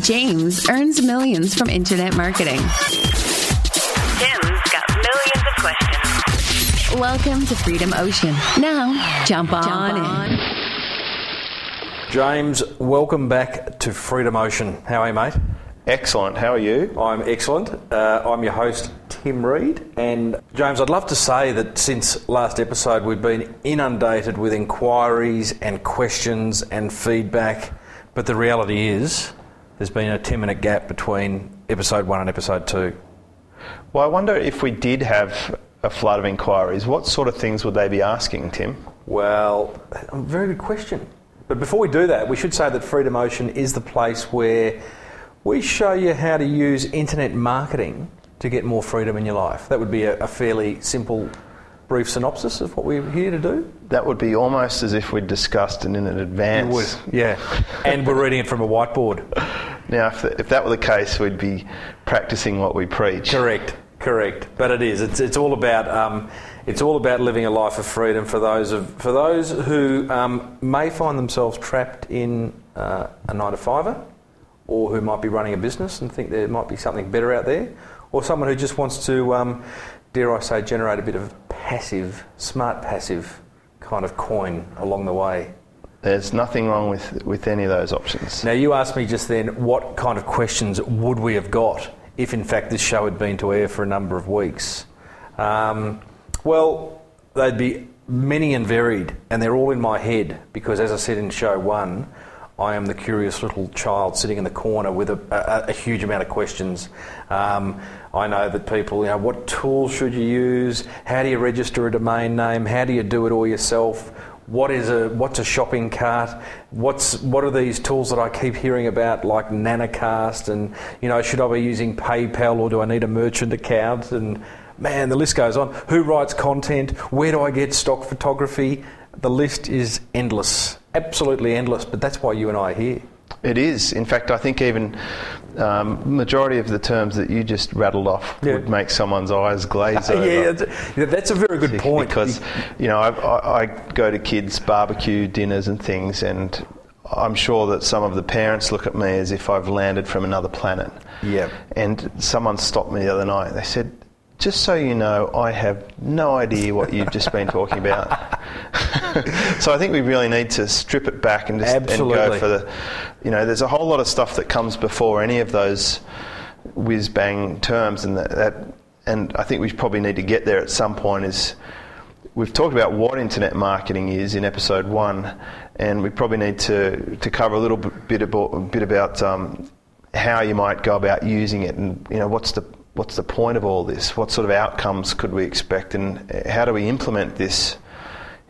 James earns millions from internet marketing. Tim's got millions of questions. Welcome to Freedom Ocean. Now, jump on, in. James, welcome back to Freedom Ocean. How are you, mate? Excellent. How are you? I'm excellent. Uh, I'm your host, Tim Reid. And James, I'd love to say that since last episode, we've been inundated with inquiries and questions and feedback. But the reality is, there's been a 10 minute gap between episode one and episode two. Well, I wonder if we did have a flood of inquiries, what sort of things would they be asking, Tim? Well, a very good question. But before we do that, we should say that Freedom Ocean is the place where we show you how to use internet marketing to get more freedom in your life. That would be a, a fairly simple, brief synopsis of what we're here to do. That would be almost as if we'd discussed it in advance. Would, yeah. and we're reading it from a whiteboard. Now, if, if that were the case, we'd be practicing what we preach. Correct, correct. But it is. It's, it's all about um, it's all about living a life of freedom for those of for those who um, may find themselves trapped in uh, a nine to fiver, or who might be running a business and think there might be something better out there, or someone who just wants to, um, dare I say, generate a bit of passive, smart passive kind of coin along the way. There's nothing wrong with, with any of those options. Now, you asked me just then what kind of questions would we have got if, in fact, this show had been to air for a number of weeks. Um, well, they'd be many and varied, and they're all in my head because, as I said in show one, I am the curious little child sitting in the corner with a, a, a huge amount of questions. Um, I know that people, you know, what tools should you use? How do you register a domain name? How do you do it all yourself? What is a what's a shopping cart? What's what are these tools that I keep hearing about, like Nanacast? And you know, should I be using PayPal or do I need a merchant account? And man, the list goes on. Who writes content? Where do I get stock photography? The list is endless, absolutely endless. But that's why you and I are here. It is. In fact, I think even um, majority of the terms that you just rattled off Yeah. would make someone's eyes glaze over. yeah, that's, yeah, that's a very good point. Because, you know, I, I, I go to kids' barbecue dinners and things, and I'm sure that some of the parents look at me as if I've landed from another planet. Yeah. And someone stopped me the other night. They said, just so you know, I have no idea what you've just been talking about. so I think we really need to strip it back and just and go for the, you know, there's a whole lot of stuff that comes before any of those whiz bang terms, and that, that, and I think we probably need to get there at some point. Is we've talked about what internet marketing is in episode one, and we probably need to to cover a little bit about bit about um, how you might go about using it, and you know what's the what's the point of all this? What sort of outcomes could we expect, and how do we implement this?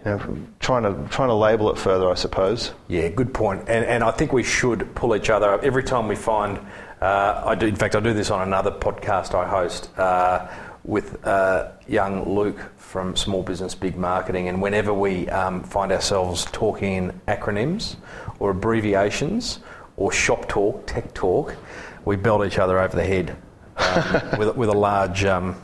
You know, trying to trying to label it further, I suppose. Yeah, good point. And, and I think we should pull each other up every time we find. Uh, I do. In fact, I do this on another podcast I host uh, with uh, young Luke from Small Business Big Marketing. And whenever we um, find ourselves talking in acronyms or abbreviations or shop talk, tech talk, we belt each other over the head um, with, with a large um,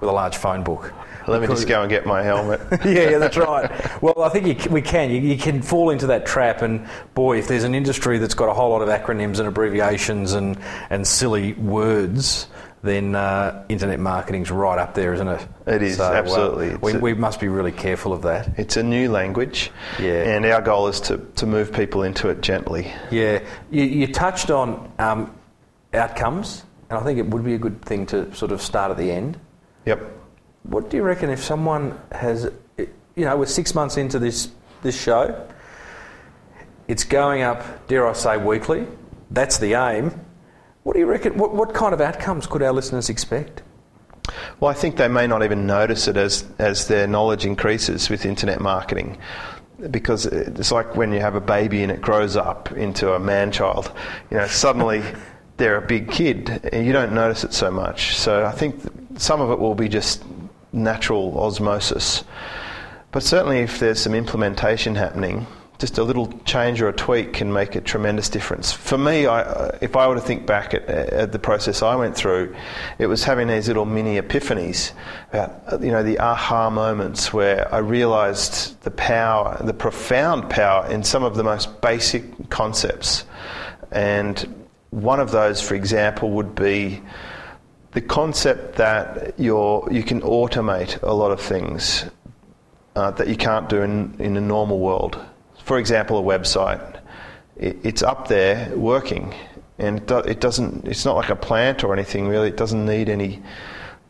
with a large phone book. Let me just go and get my helmet. yeah, yeah, that's right. Well, I think you, we can. You, you can fall into that trap, and boy, if there's an industry that's got a whole lot of acronyms and abbreviations and, and silly words, then uh, internet marketing's right up there, isn't it? It is, uh, absolutely. we, a- we must be really careful of that. It's a new language, Yeah. and our goal is to, to move people into it gently. Yeah, you, you touched on um, outcomes, and I think it would be a good thing to sort of start at the end. Yep. What do you reckon if someone has, you know, we're six months into this this show, it's going up, dare I say, weekly. That's the aim. What do you reckon? What, what kind of outcomes could our listeners expect? Well, I think they may not even notice it as, as their knowledge increases with internet marketing. Because it's like when you have a baby and it grows up into a man child, you know, suddenly they're a big kid you don't notice it so much. So I think some of it will be just natural osmosis. But certainly if there's some implementation happening, just a little change or a tweak can make a tremendous difference. For me, I, if I were to think back at, at the process I went through, it was having these little mini epiphanies about, you know, the aha moments where I realised the power, the profound power in some of the most basic concepts. And one of those, for example, would be the concept that you're, you can automate a lot of things uh, that you can't do in, in a normal world. For example, a website. It, it's up there working, and it, do, it doesn't. It's not like a plant or anything really. It doesn't need any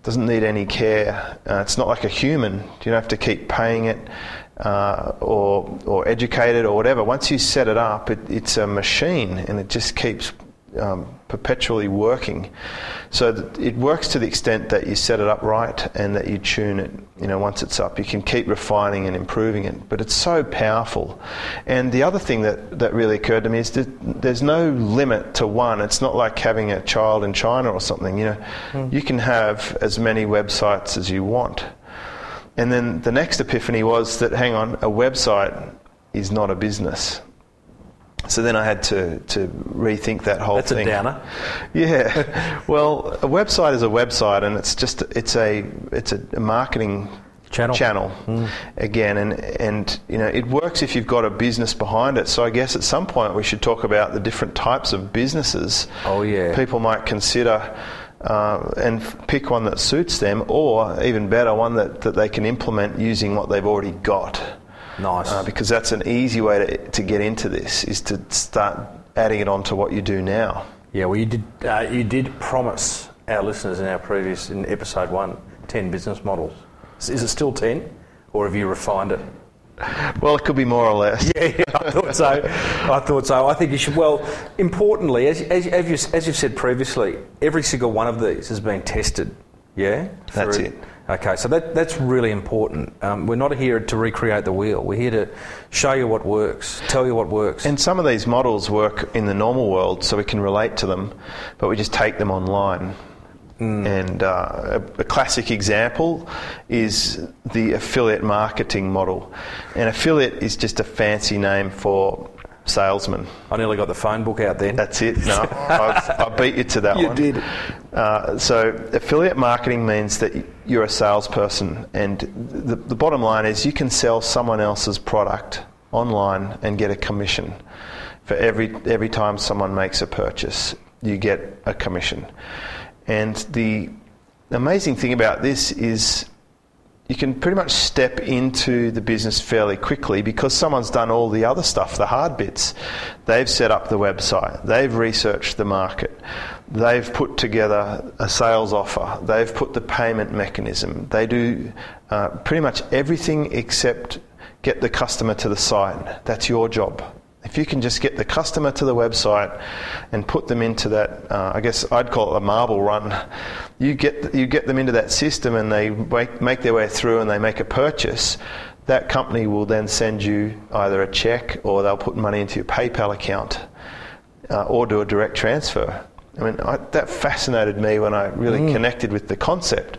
doesn't need any care. Uh, it's not like a human. You don't have to keep paying it uh, or or educate it or whatever. Once you set it up, it, it's a machine, and it just keeps um, perpetually working. So that it works to the extent that you set it up right and that you tune it. You know, once it's up, you can keep refining and improving it. But it's so powerful. And the other thing that, that really occurred to me is that there's no limit to one. It's not like having a child in China or something. You know, you can have as many websites as you want. And then the next epiphany was that, hang on, a website is not a business. So then I had to, to rethink that whole That's thing. That's a downer. Yeah. Well, a website is a website, and it's just it's a it's a marketing Channel. channel again, and and you know it works if you've got a business behind it. So I guess at some point we should talk about the different types of businesses. Oh, yeah. People might consider. Uh, and f- pick one that suits them, or even better, one that, that they can implement using what they've already got. Nice. Uh, because that's an easy way to, to get into this is to start adding it on to what you do now. Yeah, well, you did. Uh, you did promise our listeners in our previous in episode one 10 business models. Is it still ten, or have you refined it? Well, it could be more or less. Yeah, yeah, I thought so. I thought so. I think you should. Well, importantly, as, as, as, you, as you've said previously, every single one of these has been tested. Yeah, That's it. Okay, so that, that's really important. Um, we're not here to recreate the wheel. We're here to show you what works, tell you what works. And some of these models work in the normal world, so we can relate to them, but we just take them online. And uh, a, a classic example is the affiliate marketing model. And affiliate is just a fancy name for salesman. I nearly got the phone book out then. That's it. No, I, I beat you to that You one. did. Uh, so, affiliate marketing means that you're a salesperson, and the, the bottom line is you can sell someone else's product online and get a commission for every every time someone makes a purchase. You get a commission, and the amazing thing about this is you can pretty much step into the business fairly quickly because someone's done all the other stuff, the hard bits. They've set up the website, they've researched the market, they've put together a sales offer, they've put the payment mechanism, they do uh, pretty much everything except get the customer to the site. That's your job. If you can just get the customer to the website and put them into that, uh, I guess I'd call it a marble run. You get you get them into that system and they make, make their way through and they make a purchase. That company will then send you either a check or they'll put money into your PayPal account uh, or do a direct transfer. I mean, I, that fascinated me when I really connected with the concept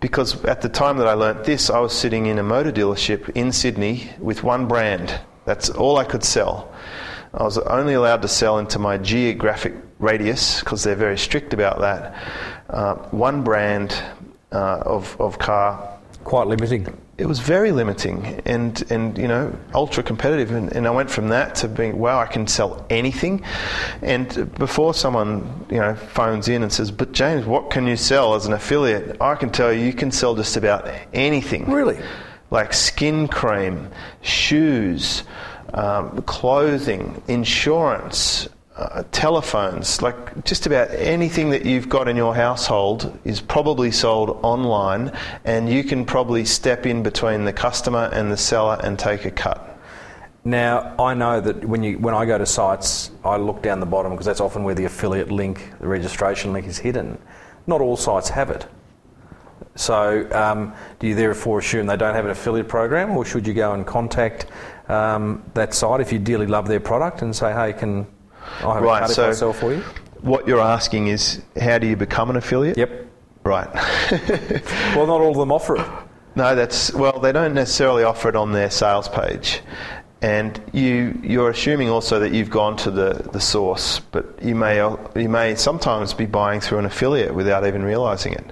because at the time that I learnt this, I was sitting in a motor dealership in Sydney with one brand. That's all I could sell. I was only allowed to sell into my geographic radius because they're very strict about that. Uh, one brand uh, of, of car Quite limiting. it was very limiting and, and you know ultra competitive and, and I went from that to being wow I can sell anything and before someone you know phones in and says but James what can you sell as an affiliate I can tell you you can sell just about anything Really? Like skin cream shoes um, clothing insurance uh, telephones, like just about anything that you've got in your household is probably sold online, and you can probably step in between the customer and the seller and take a cut. Now, I know that when you when I go to sites, I look down the bottom because that's often where the affiliate link, the registration link, is hidden. Not all sites have it. So, um, do you therefore assume they don't have an affiliate program, or should you go and contact um, that site if you dearly love their product and say, "Hey, can I have Right, a so- sell for you?" What you're asking is, how do you become an affiliate? Yep. Right. Well, not all of them offer it. No, that's well. They don't necessarily offer it on their sales page, and you you're assuming also that you've gone to the, the source, but you may you may sometimes be buying through an affiliate without even realizing it.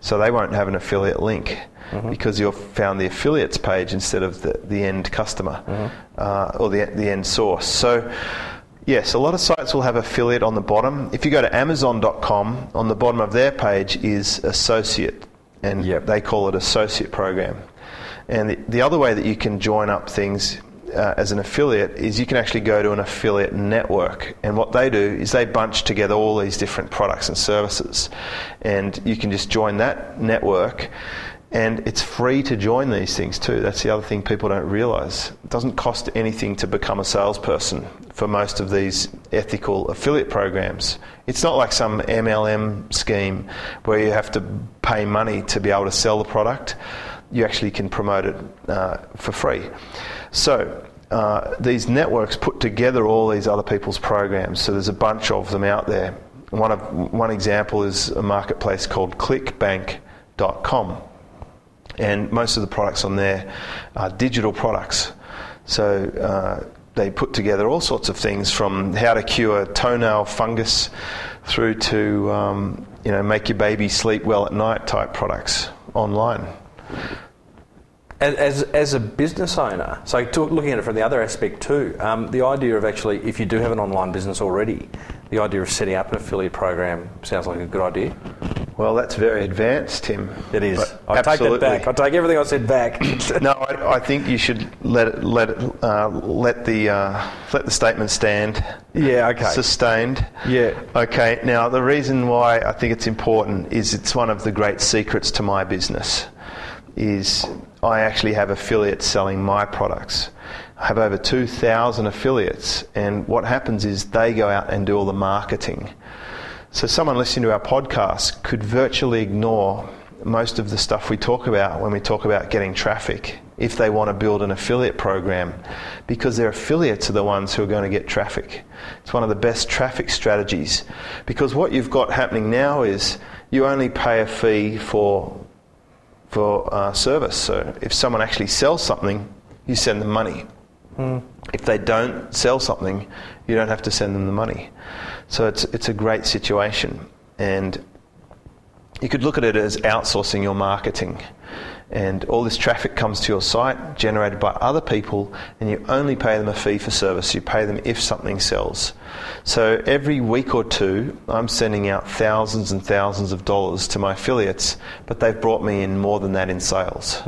So they won't have an affiliate link because you've found the affiliates page instead of the, the end customer uh, or the the end source. So Yes, a lot of sites will have affiliate on the bottom. If you go to Amazon.com, on the bottom of their page is associate, and Yep. they call it associate program. And the, the other way that you can join up things uh, as an affiliate is you can actually go to an affiliate network. And what they do is they bunch together all these different products and services. And you can just join that network. And it's free to join these things too. That's the other thing people don't realize. It doesn't cost anything to become a salesperson for most of these ethical affiliate programs. It's not like some MLM scheme where you have to pay money to be able to sell the product. You actually can promote it uh, for free. So, uh, these networks put together all these other people's programs. So, there's a bunch of them out there. One, of, one example is a marketplace called clickbank.com and most of the products on there are digital products. So uh, they put together all sorts of things from how to cure toenail fungus through to um, you know make your baby sleep well at night type products online. As, as, a business owner, so to, looking at it from the other aspect too, um, the idea of actually, if you do have an online business already, the idea of setting up an affiliate program sounds like a good idea. Well, that's very advanced, Tim. It is. But I take that back. I take everything I said back. no, I, I think you should let it, let it, uh, let the uh, let the statement stand. Yeah, okay. Sustained. Yeah. Okay. Now the reason why I think it's important is it's one of the great secrets to my business. Is I actually have affiliates selling my products. I have over 2,000 affiliates, and what happens is they go out and do all the marketing. So, someone listening to our podcast could virtually ignore most of the stuff we talk about when we talk about getting traffic if they want to build an affiliate program because their affiliates are the ones who are going to get traffic. It's one of the best traffic strategies because what you've got happening now is you only pay a fee for for uh, service. So if someone actually sells something, you send them money. If they don't sell something, you don't have to send them the money. So it's, it's a great situation. And you could look at it as outsourcing your marketing. And all this traffic comes to your site, generated by other people, and you only pay them a fee for service. You pay them if something sells. So every week or two, I'm sending out thousands and thousands of dollars to my affiliates, but they've brought me in more than that in sales.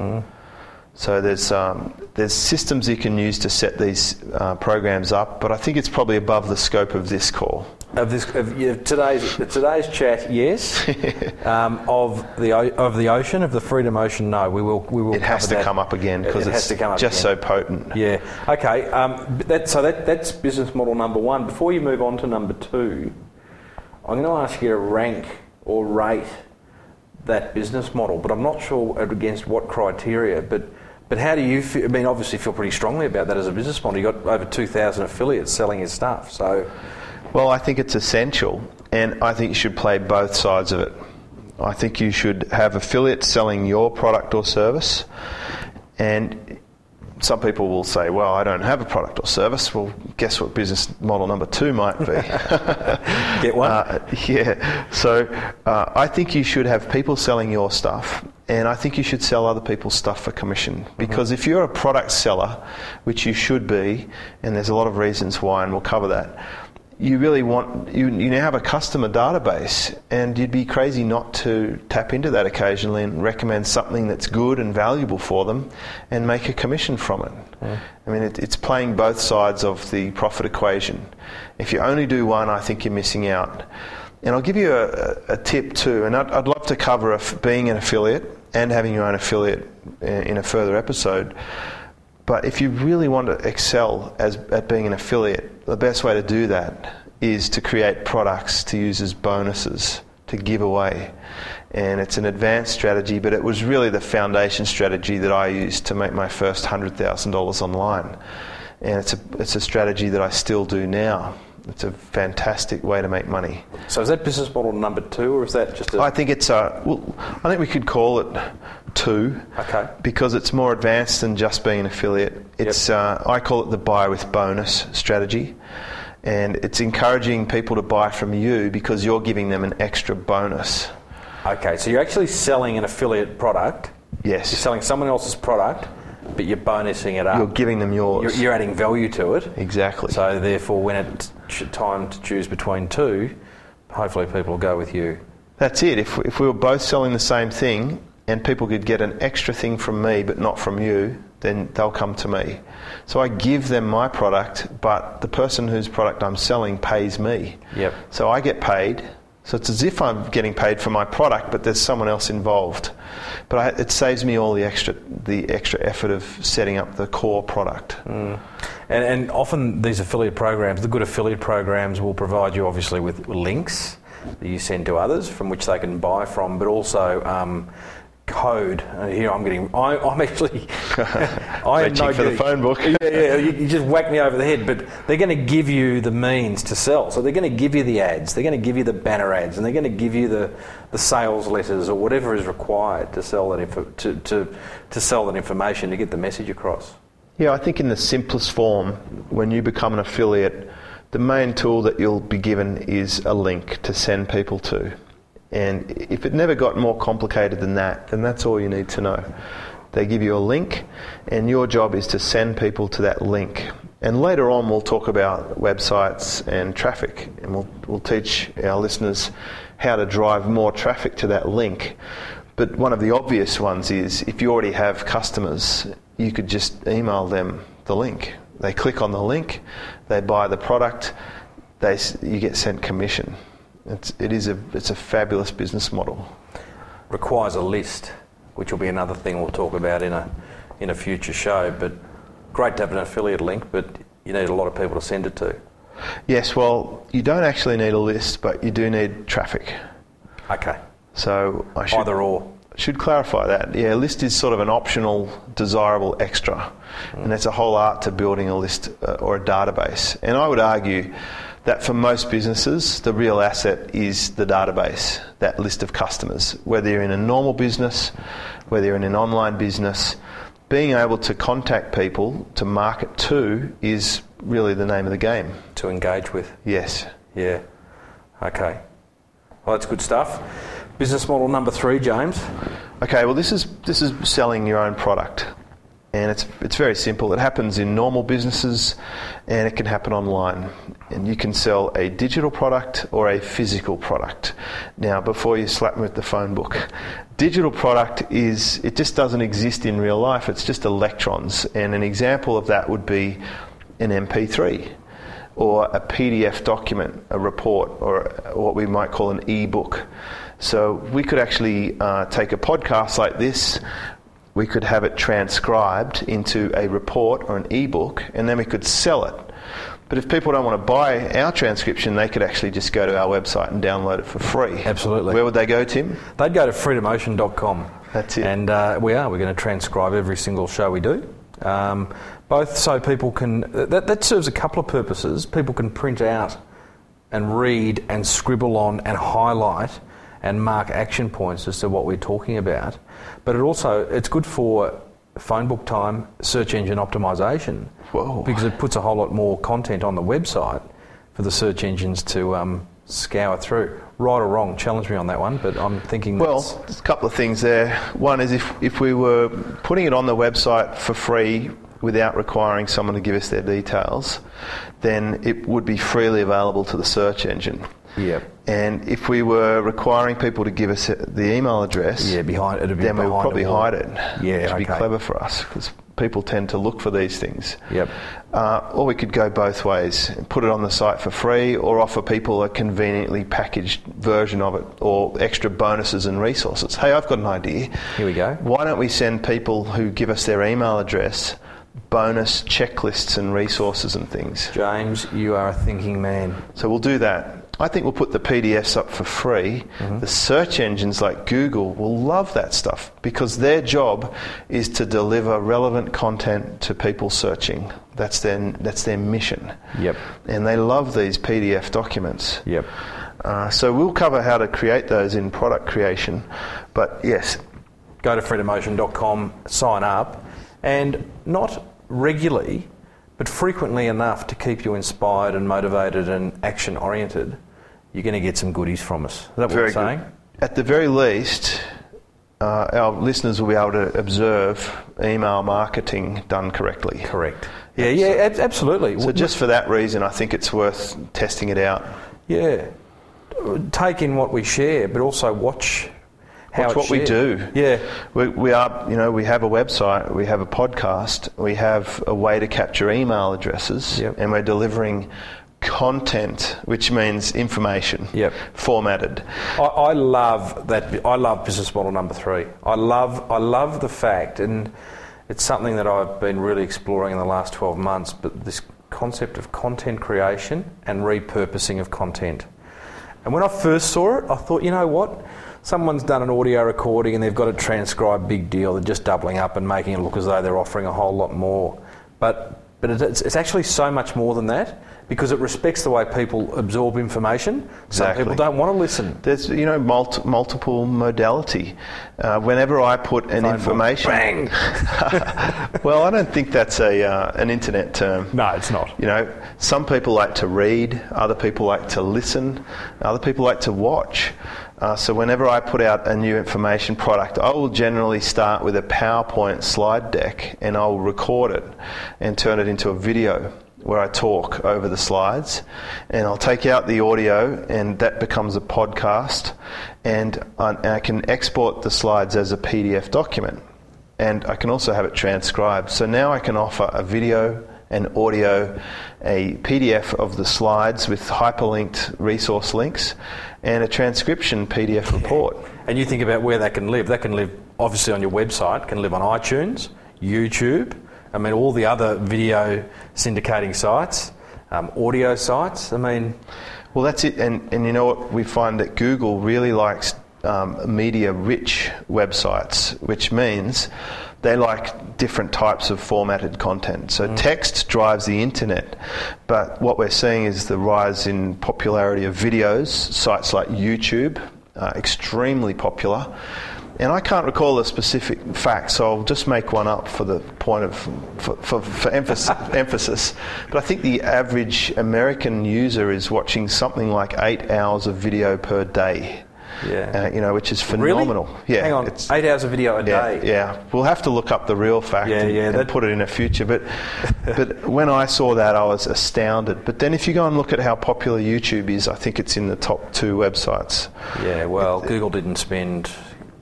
So there's um, there's systems you can use to set these uh, programs up, but I think it's probably above the scope of this call. Of this, of yeah, today's today's chat, yes. um, of the of the ocean, of the freedom ocean, no. We will we will. It has to that. come up again because it it's has to come up just again. so potent. Yeah. Okay. Um, that, so that, that's business model number one. Before you move on to number two, I'm going to ask you to rank or rate that business model, but I'm not sure against what criteria. But but how do you? Feel, I mean, obviously, feel pretty strongly about that as a business model. You have got over 2,000 affiliates selling your stuff. So Well, I think it's essential, and I think you should play both sides of it. I think you should have affiliates selling your product or service, and some people will say, "Well, I don't have a product or service." Well, guess what? Business model number two might be. get one. Uh, yeah. So uh, I think you should have people selling your stuff, and I think you should sell other people's stuff for commission. Because if you're a product seller, which you should be, and there's a lot of reasons why, and we'll cover that. You really want you, you now have a customer database, and you'd be crazy not to tap into that occasionally and recommend something that's good and valuable for them, and make a commission from it. I mean, it, it's playing both sides of the profit equation. If you only do one, I think you're missing out. And I'll give you a, a tip too, and I'd, I'd love to cover a, being an affiliate and having your own affiliate uh, in a further episode. But if you really want to excel as, at being an affiliate, the best way to do that is to create products to use as bonuses to give away. And it's an advanced strategy, but it was really the foundation strategy that I used to make my first $100,000 online. And it's a, it's a strategy that I still do now. It's a fantastic way to make money. so is that business model number two, or is that just a I think it's a. Well, I think we could call it two. Okay. Because it's more advanced than just being an affiliate. It's uh, I call it the buy with bonus strategy, and it's encouraging people to buy from you because you're giving them an extra bonus. okay? So you're actually selling an affiliate product. Yes. You're selling someone else's product, but you're bonusing it up. You're giving them yours. You're, you're adding value to it. exactly. So therefore, when it's time to choose between two, hopefully people will go with you. That's it. If, if we were both selling the same thing and people could get an extra thing from me but not from you, then they'll come to me. So I give them my product, but the person whose product I'm selling pays me. Yep. So I get paid. So it's as if I'm getting paid for my product, but there's someone else involved. But I, it saves me all the extra the extra effort of setting up the core product. And, and often these affiliate programs, the good affiliate programs will provide you obviously with links that you send to others from which they can buy from, but also um, code. And here I'm getting, I, I'm actually, I am Reaching no for the phone book. yeah, yeah, you, you just whack me over the head, but they're going to give you the means to sell. So they're going to give you the ads, they're going to give you the banner ads, and they're going to give you the, the sales letters or whatever is required to sell that info, to, to, to sell that information to get the message across. Yeah, I think in the simplest form, when you become an affiliate, the main tool that you'll be given is a link to send people to. And if it never got more complicated than that, then that's all you need to know. They give you a link, and your job is to send people to that link. And later on, we'll talk about websites and traffic, and we'll, we'll teach our listeners how to drive more traffic to that link. But one of the obvious ones is if you already have customers, you could just email them the link. They click on the link, they buy the product, they, you get sent commission. It's, it is a, it's a fabulous business model. requires a list, which will be another thing we'll talk about in a in a future show. But great to have an affiliate link, but you need a lot of people to send it to. Yes, well, you don't actually need a list, but you do need traffic. Okay, So I should, either or. should clarify that. Yeah, a list is sort of an optional, desirable extra, and that's a whole art to building a list uh, or a database. And I would argue that for most businesses, the real asset is the database, that list of customers. Whether you're in a normal business, whether you're in an online business, being able to contact people to market to is really the name of the game. to engage with. Yes. Yeah. Okay. Well, that's good stuff. Business model number three, James. Okay, well, this is this is selling your own product, and it's it's very simple. It happens in normal businesses, and it can happen online. And you can sell a digital product or a physical product. Now, before you slap me with the phone book, digital product is it just doesn't exist in real life. It's just electrons, and an example of that would be an MP3 or a PDF document, a report, or what we might call an e-book. So we could actually uh, take a podcast like this, we could have it transcribed into a report or an e-book, and then we could sell it. But if people don't want to buy our transcription, they could actually just go to our website and download it for free. Absolutely. Where would they go, Tim? They'd go to freedomocean.com. That's it. And uh, we are. We're going to transcribe every single show we do. Um, both so people can. That, that serves a couple of purposes. People can print out and read and scribble on and highlight and mark action points as to what we're talking about. But it also it's good for phone book time, search engine optimization, Whoa. because it puts a whole lot more content on the website for the search engines to um, scour through. Right or wrong, challenge me on that one. But I'm thinking Well, there's a couple of things there. One is if, if we were putting it on the website for free without requiring someone to give us their details, then it would be freely available to the search engine. Yep. And if we were requiring people to give us the email address, Yeah, behind it'd then we would probably hide it. Yeah, which would be clever for us because people tend to look for these things. Yep. Uh, or we could go both ways put it on the site for free or offer people a conveniently packaged version of it or extra bonuses and resources. Hey, I've got an idea. Here we go. Why don't we send people who give us their email address bonus checklists and resources and things? James, you are a thinking man. So we'll do that. I think we'll put the PDFs up for free. The search engines like Google will love that stuff because their job is to deliver relevant content to people searching. That's their, that's their mission. Yep. And they love these PDF documents. Yep. Uh, so we'll cover how to create those in product creation. But yes, Go to freedomocean.com, sign up, and not regularly, but frequently enough to keep you inspired and motivated and action oriented, you're going to get some goodies from us. Is that what very we're saying? good. At the very least, uh, our listeners will be able to observe email marketing done correctly. Correct. Yeah, yeah, ab- absolutely. So just for that reason, I think it's worth testing it out. yeah, take in what we share, but also watch how Watch it's what we do. Yeah, We, we are, you know, we have a website, we have a podcast, we have a way to capture email addresses, Yep. and we're delivering content, which means information, Yep. formatted. I, I love that. I love business model number three. I love. I love the fact, and it's something that I've been really exploring in the last twelve months. But this concept of content creation and repurposing of content. And when I first saw it, I thought, you know what? Someone's done an audio recording and they've got it transcribed. Big deal. They're just doubling up and making it look as though they're offering a whole lot more. But but it's, it's actually so much more than that because it respects the way people absorb information. Some Exactly. people don't want to listen. There's, you know, multi- multiple modality. Uh, whenever I put an Phone information, Bang. well, I don't think that's a uh, an internet term. No, it's not. You know, some people like to read, other people like to listen, other people like to watch. Uh, so whenever I put out a new information product, I will generally start with a PowerPoint slide deck and I'll record it and turn it into a video where I talk over the slides. And I'll take out the audio and that becomes a podcast. And I, can export the slides as a PDF document and I can also have it transcribed. So now I can offer a video, an audio, a PDF of the slides with hyperlinked resource links, and a transcription PDF report. And you think about where that can live. That can live obviously on your website, can live on iTunes, YouTube, I mean, all the other video syndicating sites, um, audio sites. I mean, Well, that's it. And, and you know what? We find that Google really likes um, media rich websites, which means they like different types of formatted content. So text drives the internet, but what we're seeing is the rise in popularity of videos. Sites like YouTube are extremely popular. And I can't recall a specific fact, so I'll just make one up for the point of for, for, for emphasis, emphasis. But I think the average American user is watching something like eight hours of video per day. Yeah. uh, you know, which is phenomenal. really? Yeah, Hang on, it's- eight hours of video a yeah, day. yeah. We'll have to look up the real fact Yeah, and, yeah, and put it in a future. But but when I saw that, I was astounded. But then if you go and look at how popular YouTube is, I think it's in the top two websites. Yeah, well, Google didn't spend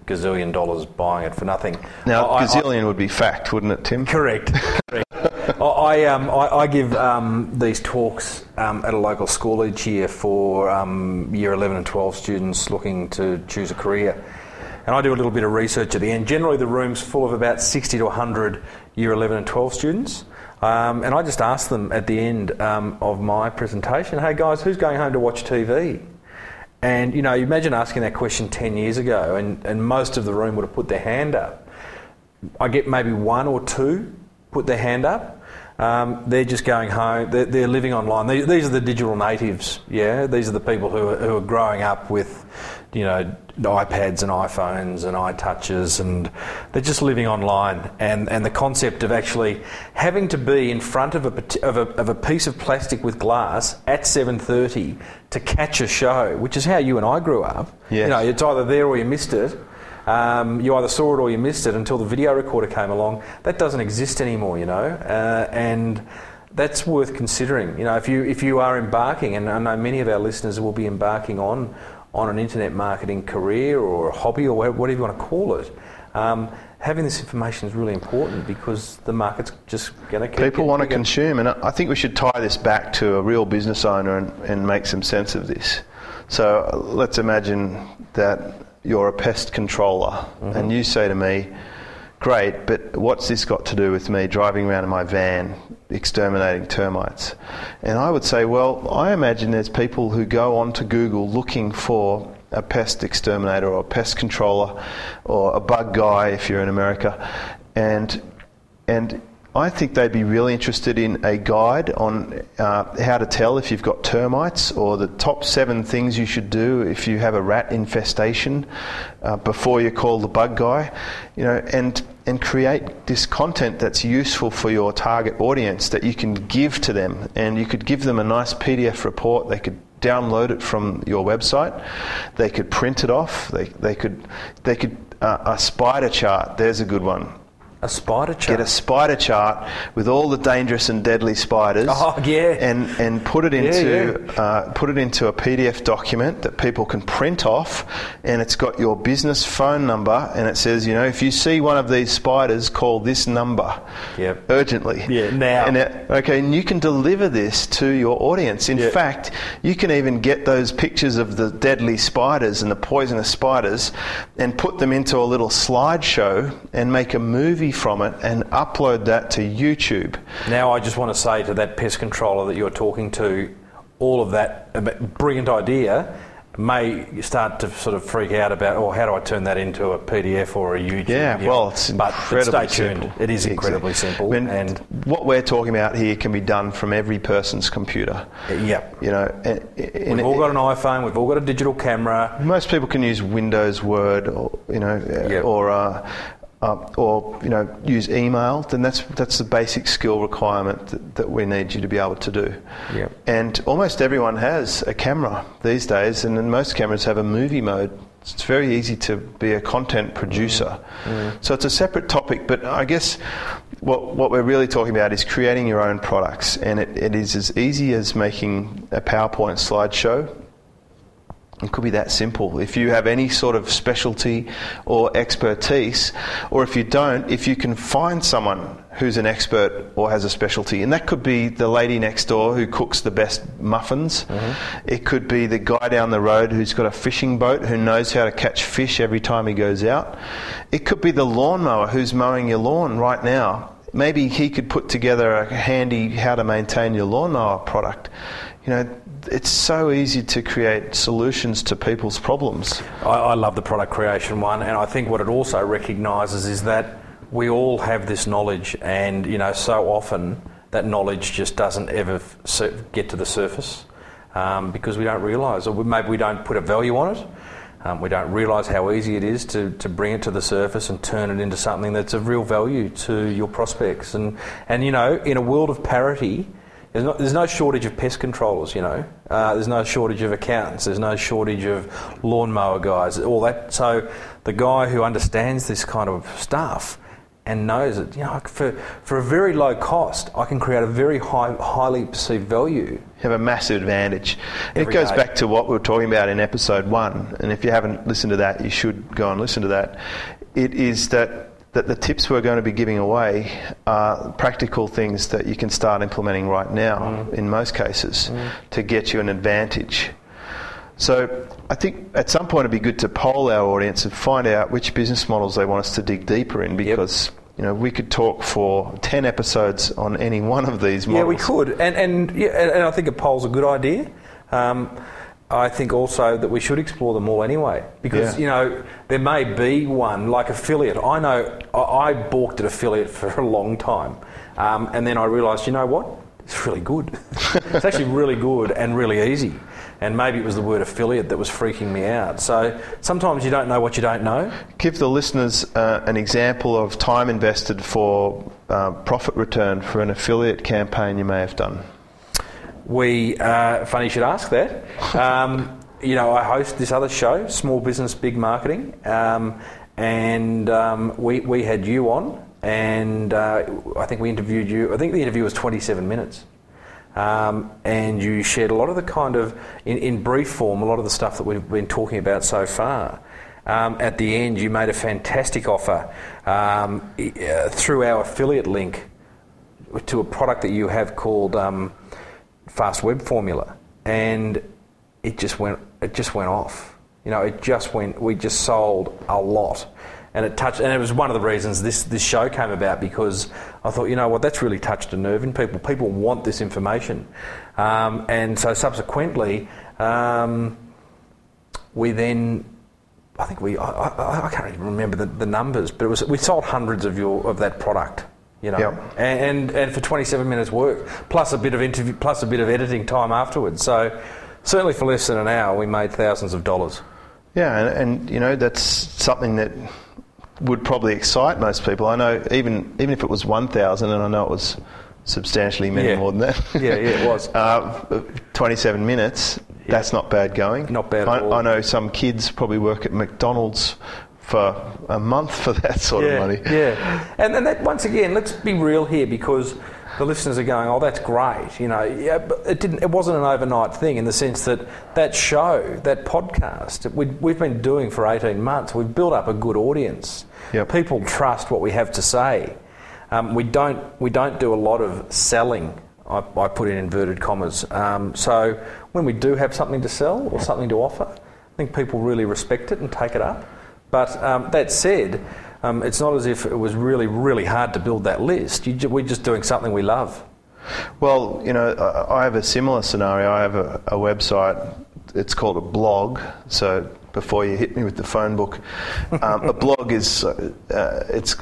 gazillion dollars buying it for nothing. Now, I- I- gazillion would be fact, wouldn't it, Tim? Correct. Correct. I, I, um, I, I give um, these talks um, at a local school each year for um, year 11 and 12 students looking to choose a career. And I do a little bit of research at the end. Generally, the room's full of about 60 to 100 year 11 and 12 students. Um, and I just ask them at the end um, of my presentation, hey guys, who's going home to watch TV? And you know, you imagine asking that question 10 years ago, and, and most of the room would have put their hand up. I get maybe one or two put their hand up. Um, they're just going home. They're, they're living online. These, these are the digital natives. Yeah, these are the people who are, who are growing up with, you know, iPads and iPhones and iTouches, and they're just living online. And, and the concept of actually having to be in front of a, of a of a piece of plastic with glass at 7:30 to catch a show, which is how you and I grew up. Yes. You know, it's either there or you missed it. Um, you either saw it or you missed it until the video recorder came along. That doesn't exist anymore, you know, uh, and that's worth considering. You know, if you if you are embarking, and I know many of our listeners will be embarking on on an internet marketing career or a hobby or whatever you want to call it. Um, having this information is really important because the market's just going to keep People want to consume, and I think we should tie this back to a real business owner and, and make some sense of this. So uh, let's imagine that you're a pest controller, and you say to me, Great, but what's this got to do with me driving around in my van exterminating termites? And I would say, Well, I imagine there's people who go onto Google looking for a pest exterminator or a pest controller or a bug guy if you're in America. And and I think they'd be really interested in a guide on uh, how to tell if you've got termites or the top seven things you should do if you have a rat infestation uh, before you call the bug guy, you know, and and create this content that's useful for your target audience that you can give to them, and you could give them a nice PDF report. They could download it from your website. They could print it off. They, they could, they could uh, a spider chart. There's a good one. A spider chart. Get a spider chart with all the dangerous and deadly spiders. Oh, yeah. And and put it Yeah, into Uh, put it into a PDF document that people can print off, and it's got your business phone number, and it says, you know, if you see one of these spiders, call this number. Yep. Urgently. Yeah, now. And it, okay, and you can deliver this to your audience. In Yeah. fact, you can even get those pictures of the deadly spiders and the poisonous spiders and put them into a little slideshow and make a movie from it and upload that to YouTube. Now, I just want to say to that pest controller that you're talking to, all of that uh, brilliant idea may start to sort of freak out about, oh, how do I turn that into a PDF or a YouTube? Yeah, well, it's but, incredibly but stay tuned. simple. It is incredibly Exactly. simple, I mean, and what we're talking about here can be done from every person's computer. yep. You know, and, and We've all got an iPhone. We've all got a digital camera. Most people can use Windows, Word, or you know, uh, Yep. or uh, uh, or you know, use email. Then that's that's the basic skill requirement that, that we need you to be able to do. Yep. And almost everyone has a camera these days, and then most cameras have a movie mode. It's very easy to be a content producer. So it's a separate topic, but I guess what, what we're really talking about is creating your own products, and it, it is as easy as making a PowerPoint slideshow it could be that simple. If you have any sort of specialty or expertise, or if you don't, if you can find someone who's an expert or has a specialty, and that could be the lady next door who cooks the best muffins. Mm-hmm. It could be the guy down the road who's got a fishing boat who knows how to catch fish every time he goes out. It could be the lawnmower who's mowing your lawn right now. Maybe he could put together a handy how to maintain your lawnmower product. You know, it's so easy to create solutions to people's problems. I, I love the product creation one, and I think what it also recognises is that we all have this knowledge, and you know, so often that knowledge just doesn't ever get to the surface um, because we don't realise, or maybe we don't put a value on it. Um, we don't realise how easy it is to, to bring it to the surface and turn it into something that's of real value to your prospects. And, and you know, in a world of parity, there's, not, there's no shortage of pest controllers, you know. Uh, there's no shortage of accountants. There's no shortage of lawnmower guys, all that. So the guy who understands this kind of stuff and knows it, you know, for, for a very low cost, I can create a very high, highly perceived value. have a massive advantage. And it goes day. back to what we were talking about in episode one, and if you haven't listened to that, you should go and listen to that. It is that that the tips we're going to be giving away are practical things that you can start implementing right now Mm. in most cases to get you an advantage. So I think at some point it'd be good to poll our audience and find out which business models they want us to dig deeper in because you know we could talk for 10 episodes on any one of these models. Yeah, we could, and and yeah, and and I think a poll's a good idea. Um, I think also that we should explore them all anyway, because Yeah. you know there may be one like affiliate. I know I, I balked at affiliate for a long time, um, and then I realised, you know what, it's really good. it's actually really good and really easy. And maybe it was the word affiliate that was freaking me out. So sometimes you don't know what you don't know. Give the listeners uh, an example of time invested for uh, profit return for an affiliate campaign you may have done. We, uh, funny you should ask that. Um, you know, I host this other show, Small Business Big Marketing, um, and um, we, we had you on, and uh, I think we interviewed you. I think the interview was 27 minutes. Um, and you shared a lot of the kind of, in, in brief form, a lot of the stuff that we've been talking about so far. Um, at the end, you made a fantastic offer um, uh, through our affiliate link to a product that you have called um, Fast Web Formula, and it just went it just went off. You know, it just went. We just sold a lot, and it touched. And it was one of the reasons this this show came about because I thought, you know what, that's really touched a nerve in people. People want this information, um, and so subsequently, um, we then. I think we, I, I, I can't even remember the, the numbers, but it was, we sold hundreds of your of that product, you know, Yep. and, and for 27 minutes work, plus a bit of interview, plus a bit of editing time afterwards. So certainly for less than an hour, we made thousands of dollars. Yeah, and, and you know that's something that would probably excite most people. I know even even if it was one thousand, and I know it was substantially many Yeah. more than that. Yeah, yeah, it was. uh, Twenty-seven minutes. That's not bad going. Not bad at I, all. I know some kids probably work at McDonald's for a month for that sort yeah, of money. Yeah, and, and that once again, let's be real here because the listeners are going, "Oh, that's great," you know. Yeah, but it didn't. It wasn't an overnight thing in the sense that that show, that podcast, we, we've been doing for eighteen months. We've built up a good audience. Yep. People trust what we have to say. Um, we don't. We don't do a lot of selling. I, I put in inverted commas. Um, so when we do have something to sell or something to offer, I think people really respect it and take it up. But um, that said, um, it's not as if it was really, really hard to build that list. You, ju- we're just doing something we love. Well, you know, I I have a similar scenario. I have a, a website. It's called a blog. So before you hit me with the phone book, um, a blog is uh, uh, it's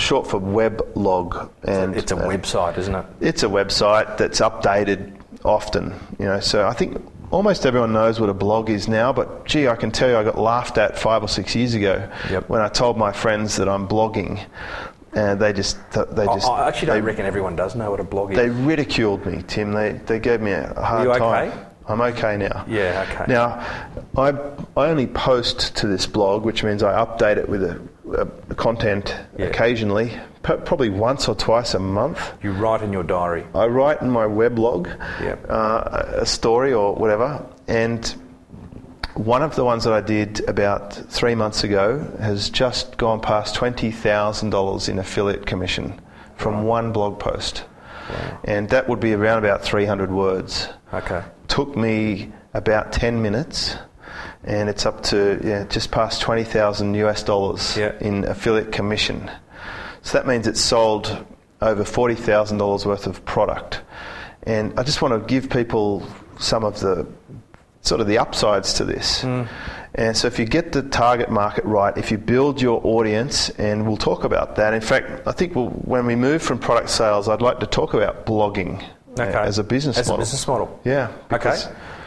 short for weblog, and It's a uh, website, isn't it? it's a website that's updated often. You know, so I think almost everyone knows what a blog is now. But gee, I can tell you, I got laughed at five or six years ago Yep. when I told my friends that I'm blogging, and they just they just I actually don't they, reckon everyone does know what a blog is. they ridiculed me, Tim. They they gave me a hard time. you okay? time. I'm okay now. Yeah, okay. Now, I, I only post to this blog, which means I update it with a, a content Yeah. occasionally, p- probably once or twice a month. you write in your diary. I write in my weblog Yep. uh, a story or whatever, and one of the ones that I did about three months ago has just gone past twenty thousand dollars in affiliate commission from one blog post, and that would be around about three hundred words. Okay. Took me about ten minutes. And it's up to yeah, just past twenty thousand US dollars Yeah. in affiliate commission. So that means it's sold over $40,000 worth of product. And I just want to give people some of the sort of the upsides to this. Hmm. And so if you get the target market right, if you build your audience, and we'll talk about that. In fact, I think we'll, when we move from product sales, I'd like to talk about blogging Okay. as a business As model. a business model. Yeah. Okay.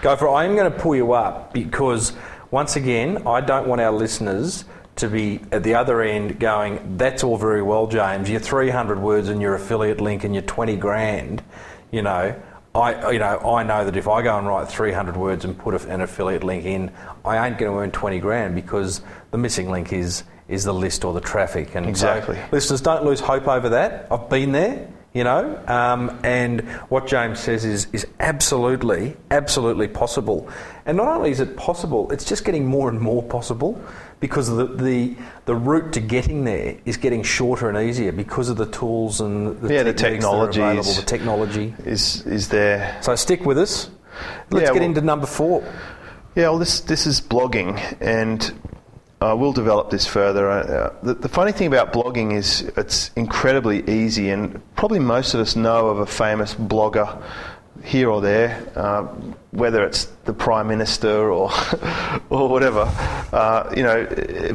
Go for it. I am going to pull you up because, once again, I don't want our listeners to be at the other end going, that's all very well, James. Your 300 words and your affiliate link and your 20 grand, you know. I, you know, I know that if I go and write 300 words and put an affiliate link in, I ain't going to earn 20 grand because the missing link is is the list or the traffic. And so Exactly. listeners, don't lose hope over that. I've been there you know. Um, and what James says is is absolutely, absolutely possible. And not only is it possible, it's just getting more and more possible because the the, the route to getting there is getting shorter and easier because of the tools and the Yeah, the techniques that are technology available, is- the technology. is is there So stick with us. Let's Yeah, get well- into number four. Yeah, well, this this is blogging, and uh, we'll develop this further. Uh, the, the funny thing about blogging is it's incredibly easy, and probably most of us know of a famous blogger here or there, uh, whether it's the prime minister or or whatever. Uh, you know,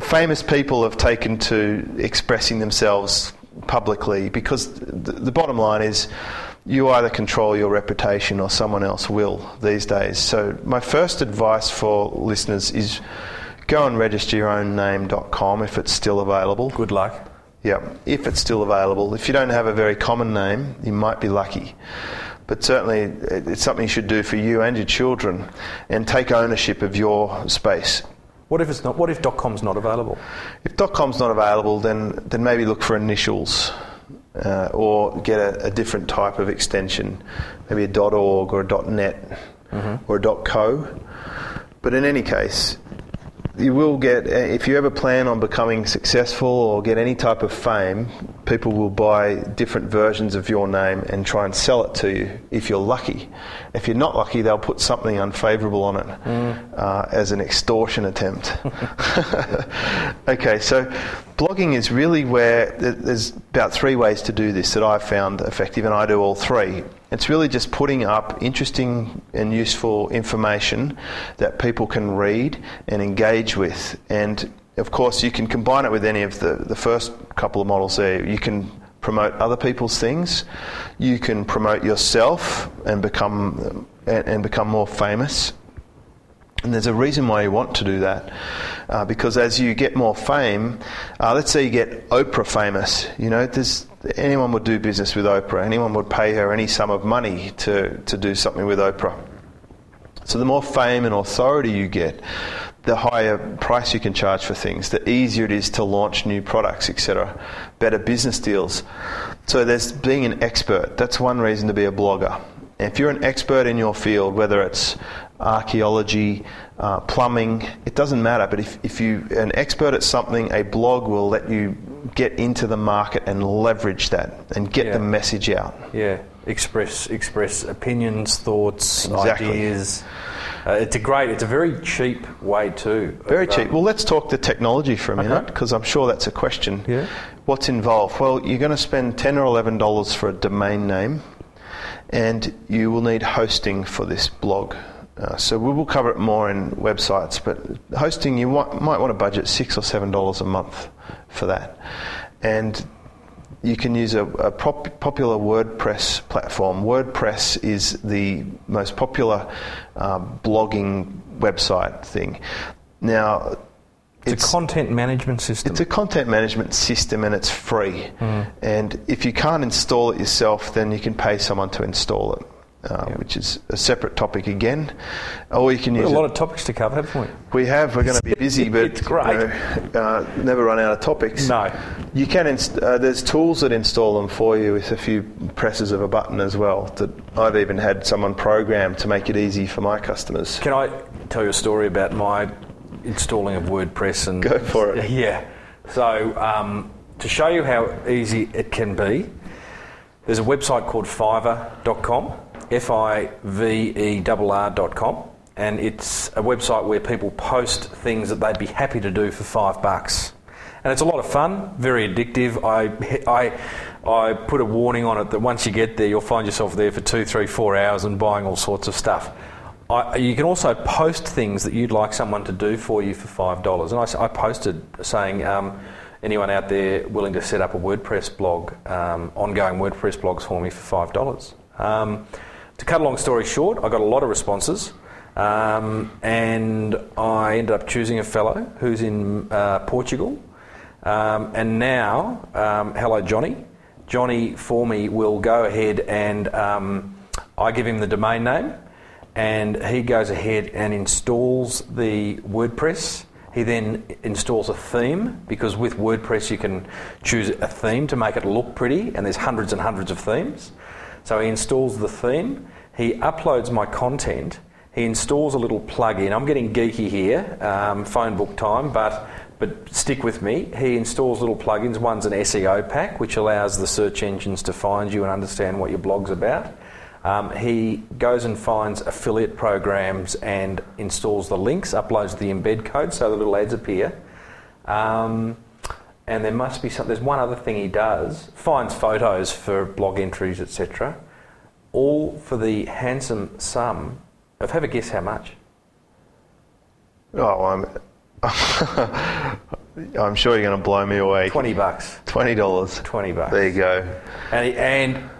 famous people have taken to expressing themselves publicly because the, the bottom line is you either control your reputation or someone else will these days. So my first advice for listeners is go and register your own name.com if it's still available. Good luck. Yeah, if it's still available. If you don't have a very common name, you might be lucky. But certainly, it's something you should do for you and your children, and take ownership of your space. What if it's not? What if .com's not available? If .com's not available, then then maybe look for initials, uh, or get a, a different type of extension, maybe a .org or a .net or a .co. But in any case, you will get if you ever plan on becoming successful or get any type of fame, people will buy different versions of your name and try and sell it to you if you're lucky. If you're not lucky, they'll put something unfavourable on it uh, as an extortion attempt. okay, so blogging is really where there's about three ways to do this that I've found effective, and I do all three. It's really just putting up interesting and useful information that people can read and engage with. And of course, you can combine it with any of the, the first couple of models there. You can promote other people's things, you can promote yourself and become, and, and become more famous. And there's a reason why you want to do that, uh, because as you get more fame, uh, let's say you get Oprah famous, you know, there's, anyone would do business with Oprah. Anyone would pay her any sum of money to, to do something with Oprah. So the more fame and authority you get, the higher price you can charge for things, the easier it is to launch new products, etc. Better business deals. So there's being an expert. That's one reason to be a blogger. If you're an expert in your field, whether it's archaeology, uh, plumbing, it doesn't matter. But if, if you're an expert at something, a blog will let you get into the market and leverage that and get Yeah. the message out. Yeah, express express opinions, thoughts, Exactly. ideas. Uh, it's a great, it's a very cheap way too. Very of, cheap. um, Well, let's talk the technology for a minute because I'm sure that's a question. Yeah. What's involved? Well, you're going to spend ten or eleven dollars for a domain name, and you will need hosting for this blog. Uh, so we will cover it more in websites, but hosting you might, might want to budget six or seven dollars a month for that, and you can use a, a pop, popular WordPress platform. WordPress is the most popular uh, blogging website thing. Now, it's, a content management system. it's a content management system and it's free. And if you can't install it yourself, then you can pay someone to install it, uh, which is a separate topic again. Or you can We've use a it- lot of topics to cover, haven't we? we have. We're going to be busy, but It's great. you know, uh, never run out of topics. No. You can. Inst- uh, there's tools that install them for you with a few presses of a button as well. That I've even had someone program to make it easy for my customers. Can I tell you a story about my installing of WordPress? And Go for it. Yeah. So um, to show you how easy it can be, there's a website called Fiverr.com, F-I-V-E-R-R.com, and it's a website where people post things that they'd be happy to do for five bucks. And it's a lot of fun, very addictive. I, I, I put a warning on it that once you get there, you'll find yourself there for two, three, four hours and buying all sorts of stuff. I, you can also post things that you'd like someone to do for you for five dollars. And I, I, posted saying, um, anyone out there willing to set up a WordPress blog, um, ongoing WordPress blogs for me for five dollars. Um, to cut a long story short, I got a lot of responses, um, and I ended up choosing a fellow who's in uh, Portugal. Um, and now, um, hello, Johnny. Johnny for me will go ahead and um, I give him the domain name, and he goes ahead and installs the WordPress. He then installs a theme because with WordPress you can choose a theme to make it look pretty, and there's hundreds and hundreds of themes. So he installs the theme, he uploads my content, he installs a little plugin. I'm getting geeky here, um, phone book time, but but stick with me. He installs little plugins. One's an SEO pack, which allows the search engines to find you and understand what your blog's about. Um, he goes and finds affiliate programs and installs the links, uploads the embed code so the little ads appear. Um, and there must be some. There's one other thing he does: finds photos for blog entries, etc. All for the handsome sum of have a guess how much? Oh, I'm. I'm sure you're going to blow me away. Twenty bucks. Twenty dollars. Twenty bucks. There you go. And, he, and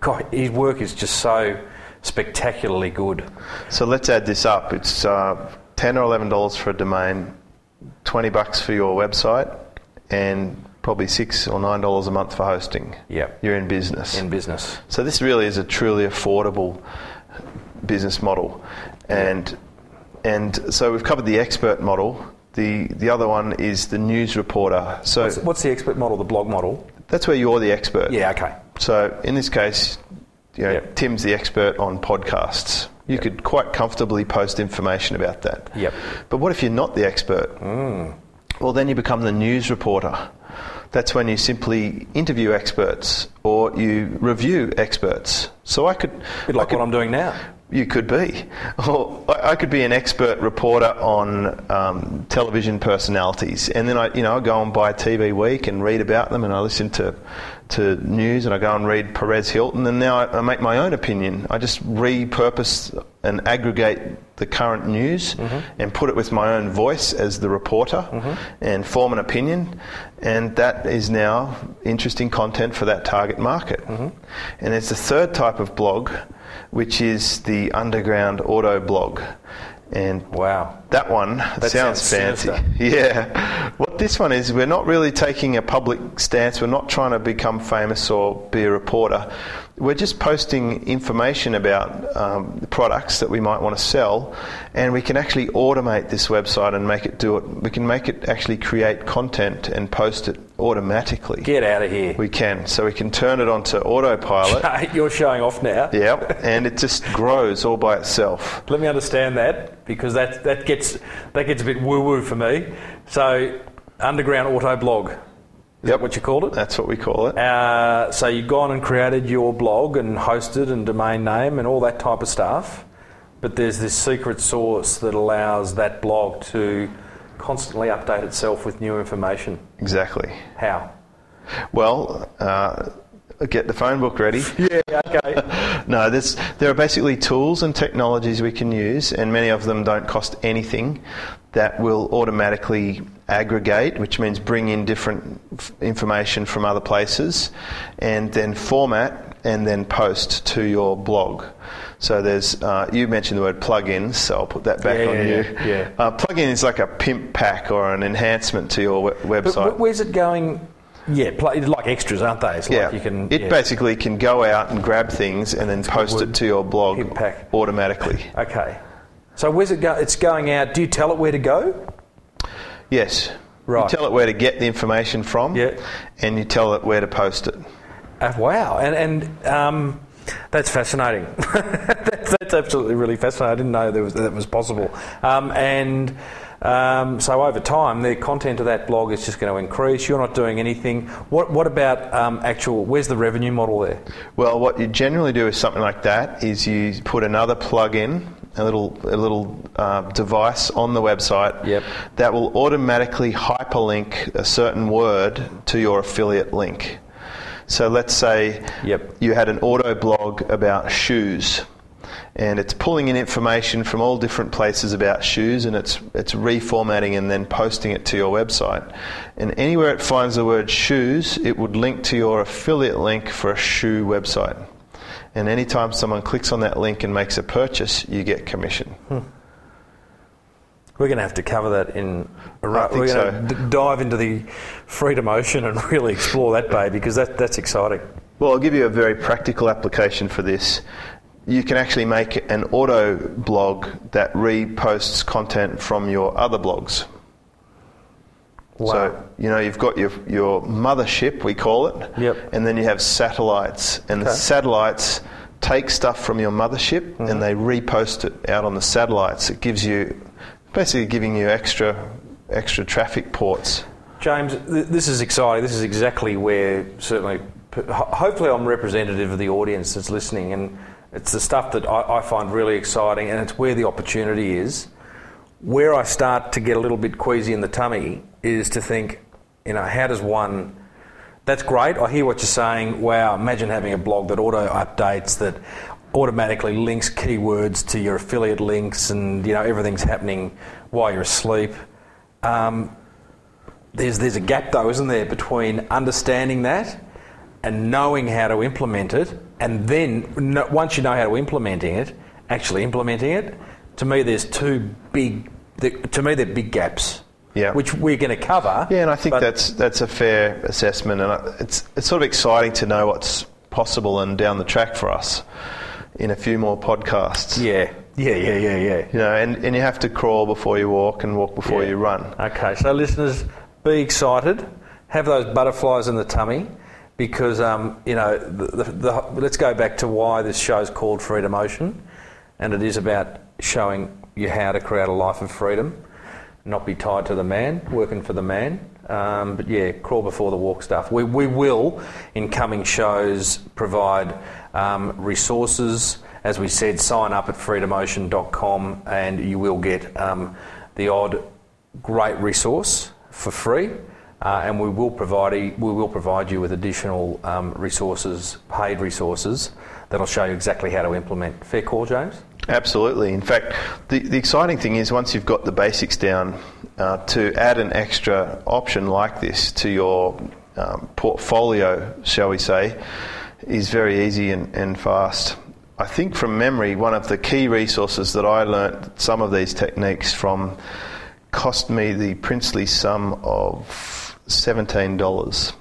God, his work is just so spectacularly good. So let's add this up. It's uh, ten or eleven dollars for a domain, twenty bucks for your website, and probably six or nine dollars a month for hosting. Yep. You're in business. in business. So this really is a truly affordable business model, and and so we've covered the expert model. The the other one is the news reporter. So What's, what's the expert model, the blog model? that's where you're the expert. Yeah, okay. So in this case, you know, Yep. Tim's the expert on podcasts. You Yep. could quite comfortably post information about that. Yep. But what if you're not the expert? Mm. Well, then you become the news reporter. That's when you simply interview experts or you review experts. So I could, bit like I could what I'm doing now. you could be. Or I could be an expert reporter on um, television personalities, and then I, you know, I go and buy TV Week and read about them, and I listen to to news, and I go and read Perez Hilton, and now I, I make my own opinion. I just repurpose and aggregate the current news mm-hmm. and put it with my own voice as the reporter, mm-hmm. and form an opinion, and that is now interesting content for that target market. Mm-hmm. And there's the third type of blog which is the underground auto blog. And Wow. That one sounds, sounds fancy. sinister. Yeah. What this one is, we're not really taking a public stance. We're not trying to become famous or be a reporter. We're just posting information about um, the products that we might want to sell, and we can actually automate this website and make it do it. We can make it actually create content and post it automatically. Get out of here. We can. So we can turn it onto autopilot. You're showing off now. yep. And it just grows all by itself. Let me understand that because that that gets that gets a bit woo woo for me. So, underground auto blog. Is that what you called it? That's what we call it. Uh, so you've gone and created your blog and hosted and domain name and all that type of stuff, but there's this secret source that allows that blog to constantly update itself with new information. Exactly. How? Well, uh, get the phone book ready. Yeah, okay. No, there's, there are basically tools and technologies we can use, and many of them don't cost anything, that will automatically aggregate, which means bring in different f- information from other places, and then format and then post to your blog. So there's, uh, you mentioned the word plugins, so I'll put that back Yeah, on yeah, you. yeah. Uh, plugin is like a pimp pack or an enhancement to your we- but website. wh- where's it going? Yeah, like extras, aren't they? It's Yeah, like you can. it yeah. basically can go out and grab things and then post it to your blog pack. automatically. Okay. So where's it go? It's going out. Do you tell it where to go? Yes. Right. You tell it where to get the information from, Yeah. and you tell it where to post it. Uh, wow, and and um, that's fascinating. that's, that's absolutely really fascinating. I didn't know there was, that was possible. Um, and um, so over time, the content of that blog is just going to increase. You're not doing anything. What what about um, actual? Where's the revenue model there? Well, what you generally do with something like that is you put another plug-in, a little a little uh, device on the website Yep. that will automatically hyperlink a certain word to your affiliate link. So let's say Yep. you had an auto blog about shoes. And it's pulling in information from all different places about shoes, and it's it's reformatting and then posting it to your website. And anywhere it finds the word shoes, it would link to your affiliate link for a shoe website. And anytime someone clicks on that link and makes a purchase, you get commission. Hmm. We're going to have to cover that in. Think we're going so. to d- dive into the Freedom Ocean and really explore that bay because that that's exciting. Well, I'll give you a very practical application for this. You can actually make an auto blog that reposts content from your other blogs. Wow. So, you know, you've got your, your mothership, we call it, Yep. and then you have satellites. And the satellites take stuff from your mothership Mm-hmm. and they repost it out on the satellites. It gives you, basically giving you extra, extra traffic ports. James, th- this is exciting. This is exactly where certainly, hopefully, I'm representative of the audience that's listening, and it's the stuff that I, I find really exciting, and it's where the opportunity is. Where I start to get a little bit queasy in the tummy is to think, you know, how does one? That's great. I hear what you're saying. Wow, imagine having a blog that auto updates that automatically links keywords to your affiliate links, and you know everything's happening while you're asleep. Um, there's there's a gap though, isn't there, between understanding that and knowing how to implement it, and then no, once you know how to implementing it, actually implementing it. To me, there's two big. The, to me, they're big gaps. Yeah. Which we're going to cover. Yeah, and I think that's that's a fair assessment, and it's it's sort of exciting to know what's possible and down the track for us in a few more podcasts. Yeah. Yeah. Yeah. Yeah. Yeah. You know, and, and you have to crawl before you walk and walk before Yeah. you run. Okay, so listeners, be excited. Have those butterflies in the tummy because, um, you know, the, the, the, let's go back to why this show's called Freedom Ocean. And it is about showing you how to create a life of freedom, not be tied to the man, working for the man. Um, but yeah, crawl before the walk stuff. We, we will, in coming shows, provide um, resources. As we said, sign up at freedomocean.com and you will get um, the odd great resource for free. Uh, and we will provide we will provide you with additional um, resources, paid resources, that'll show you exactly how to implement. Fair call, James. Absolutely. In fact, the, the exciting thing is once you've got the basics down, uh, to add an extra option like this to your um, portfolio, shall we say, is very easy and, and fast. I think from memory, one of the key resources that I learnt some of these techniques from cost me the princely sum of seventeen dollars.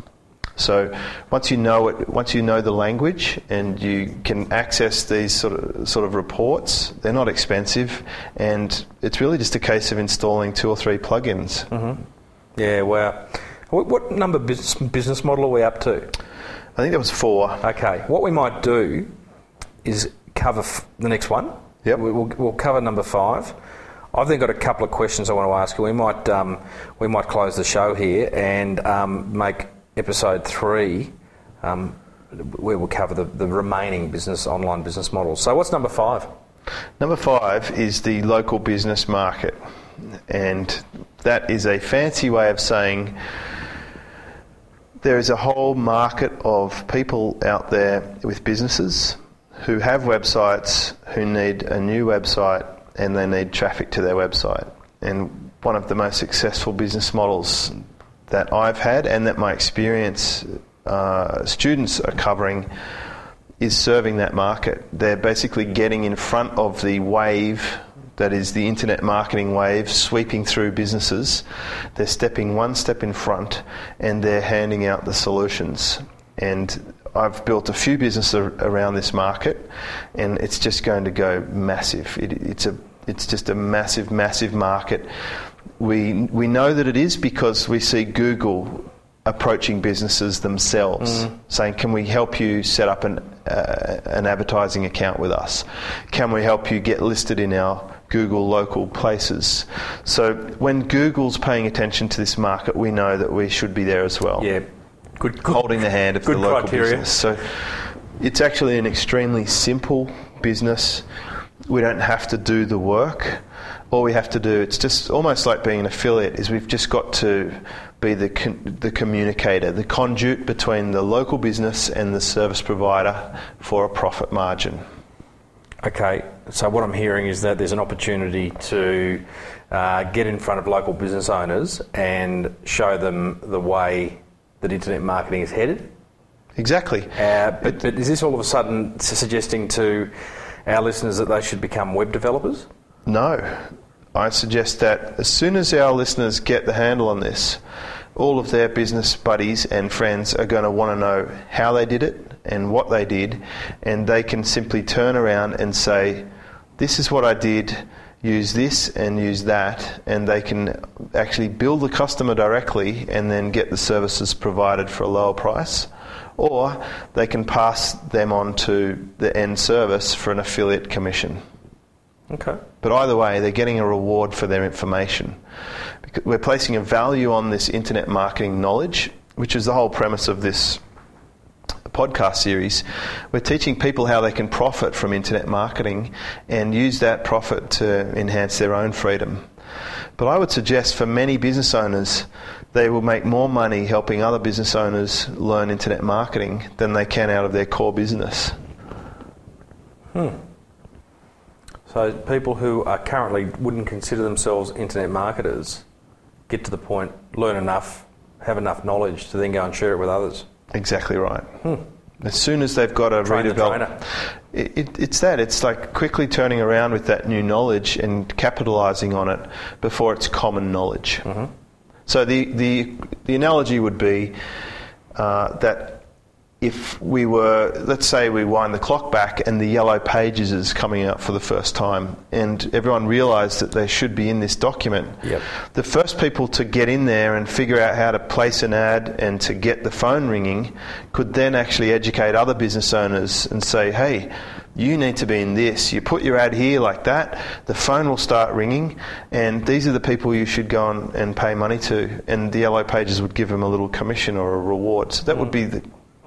So once you know it, once you know the language and you can access these sort of sort of reports, they're not expensive, and it's really just a case of installing two or three plugins. Mhm. Yeah, wow. What, what number business, business model are we up to? I think that was four. Okay, what we might do is cover f- the next one. Yep. We- We'll, we'll cover number five. I've then got a couple of questions I want to ask you. We might um, we might close the show here and um, make episode three um, we'll cover the, the remaining business online business models. So what's number five? Number five is the local business market, and that is a fancy way of saying there is a whole market of people out there with businesses who have websites who need a new website and they need traffic to their website. And one of the most successful business models that I've had and that my experience uh, students are covering is serving that market. They're basically getting in front of the wave that is the internet marketing wave sweeping through businesses. They're stepping one step in front and they're handing out the solutions. And I've built a few businesses ar- around this market, and it's just going to go massive. It, it's a it's just a massive, massive market. We we know that it is because we see Google approaching businesses themselves, saying, "Can we help you set up an uh, an advertising account with us? Can we help you get listed in our Google local places?" So when Google's paying attention to this market, we know that we should be there as well Yeah, good. good holding the hand of the local criteria. business. So it's actually an extremely simple business. We don't have to do the work. All we have to do, it's just almost like being an affiliate, is we've just got to be the, con- the communicator, the conduit between the local business and the service provider for a profit margin. Okay, so what I'm hearing is that there's an opportunity to uh, get in front of local business owners and show them the way that internet marketing is headed. Exactly. Uh, but, but is this all of a sudden suggesting to our listeners that they should become web developers? No. I suggest that as soon as our listeners get the handle on this, all of their business buddies and friends are going to want to know how they did it and what they did, and they can simply turn around and say, This is what I did, use this and use that, and they can actually bill the customer directly and then get the services provided for a lower price. Or they can pass them on to the end service for an affiliate commission. Okay. But either way, they're getting a reward for their information. We're placing a value on this internet marketing knowledge, which is the whole premise of this podcast series. We're teaching people how they can profit from internet marketing and use that profit to enhance their own freedom. But I would suggest for many business owners, they will make more money helping other business owners learn internet marketing than they can out of their core business. Hmm. So people who are currently wouldn't consider themselves internet marketers get to the point, learn enough, have enough knowledge to then go and share it with others. Exactly right. As soon as they've got a Train redevelop, it, it, it's that. It's like quickly turning around with that new knowledge and capitalising on it before it's common knowledge. So the, the the analogy would be uh, that if we were, let's say, we wind the clock back and the yellow pages is coming out for the first time, and everyone realised that they should be in this document. Yep. The first people to get in there and figure out how to place an ad and to get the phone ringing could then actually educate other business owners and say, hey, you need to be in this. You put your ad here like that, the phone will start ringing, and these are the people you should go on and pay money to. And the yellow pages would give them a little commission or a reward. So that would be the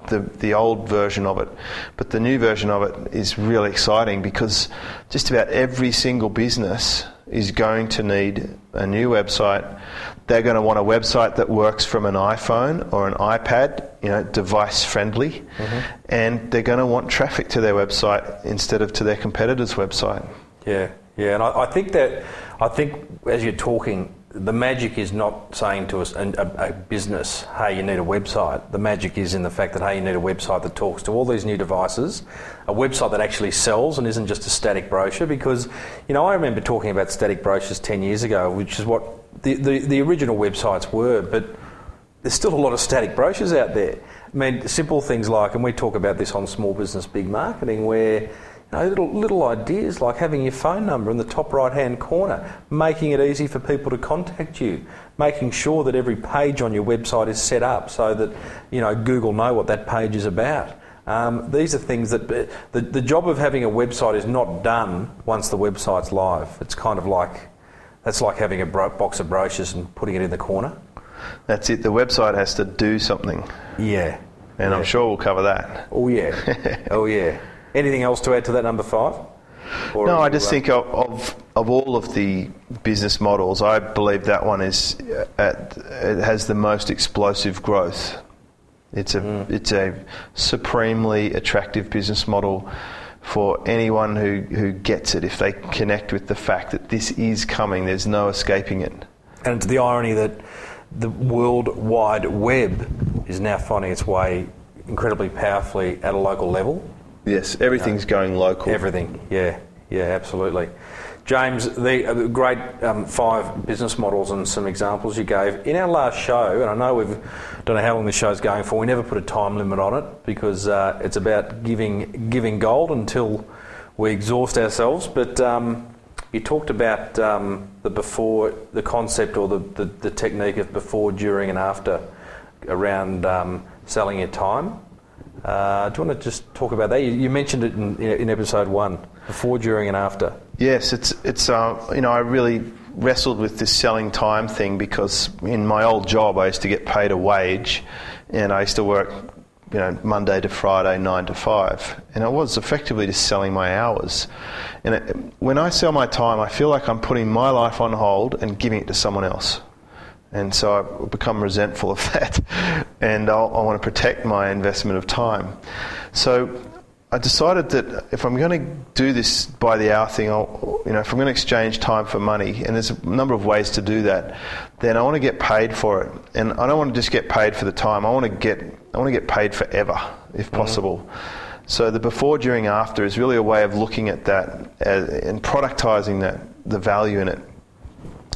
the, the old version of it. But the new version of it is really exciting because just about every single business is going to need a new website. They're going to want a website that works from an iPhone or an iPad, you know, device friendly. Mm-hmm. And they're going to want traffic to their website instead of to their competitor's website. Yeah, yeah, and I, I think that I think as you're talking, the magic is not saying to us a, a, business, hey, you need a website. The magic is in the fact that hey, you need a website that talks to all these new devices, a website that actually sells and isn't just a static brochure. Because you know, I remember talking about static brochures ten years ago, which is what the, the, the original websites were, but there's still a lot of static brochures out there. I mean, simple things like, and we talk about this on Small Business Big Marketing, where know, little, little ideas like having your phone number in the top right hand corner, making it easy for people to contact you, making sure that every page on your website is set up so that you know Google know what that page is about. Um, these are things that the, the job of having a website is not done once the website's live. It's kind of like that's like having a bro- box of brochures and putting it in the corner. That's it. The website has to do something, Yeah. and I'm sure we'll cover that. Oh yeah. oh yeah. Anything else to add to that number five? Or No, I just uh, think of, of of all of the business models, I believe that one is uh, at it has the most explosive growth. It's a Mm. it's a supremely attractive business model for anyone who, who gets it if they connect with the fact that this is coming. There's no escaping it. And it's the irony that the World Wide Web is now finding its way incredibly powerfully at a local level. Yes, everything's going local. Everything, yeah, yeah, absolutely. James, the uh, great um, five business models and some examples you gave in our last show, and I know we've don't know how long the show's going for. We never put a time limit on it because uh, it's about giving giving gold until we exhaust ourselves. But um, you talked about um, the before, the concept or the, the, the technique of before, during, and after around um, selling your time. Uh, do you want to just talk about that? You, you mentioned it in, in episode one, before, during, and after. Yes, it's it's uh, you know I really wrestled with this selling time thing because in my old job I used to get paid a wage, and I used to work you know Monday to Friday nine to five, and I was effectively just selling my hours. And it, when I sell my time, I feel like I'm putting my life on hold and giving it to someone else. And so I've become resentful of that, and I'll, I want to protect my investment of time. So I decided that if I'm going to do this by the hour thing, I'll, you know, if I'm going to exchange time for money, and there's a number of ways to do that, then I want to get paid for it, and I don't want to just get paid for the time. I want to get I want to get paid forever, if mm-hmm. possible. So the before, during, after is really a way of looking at that uh, and productizing that the value in it.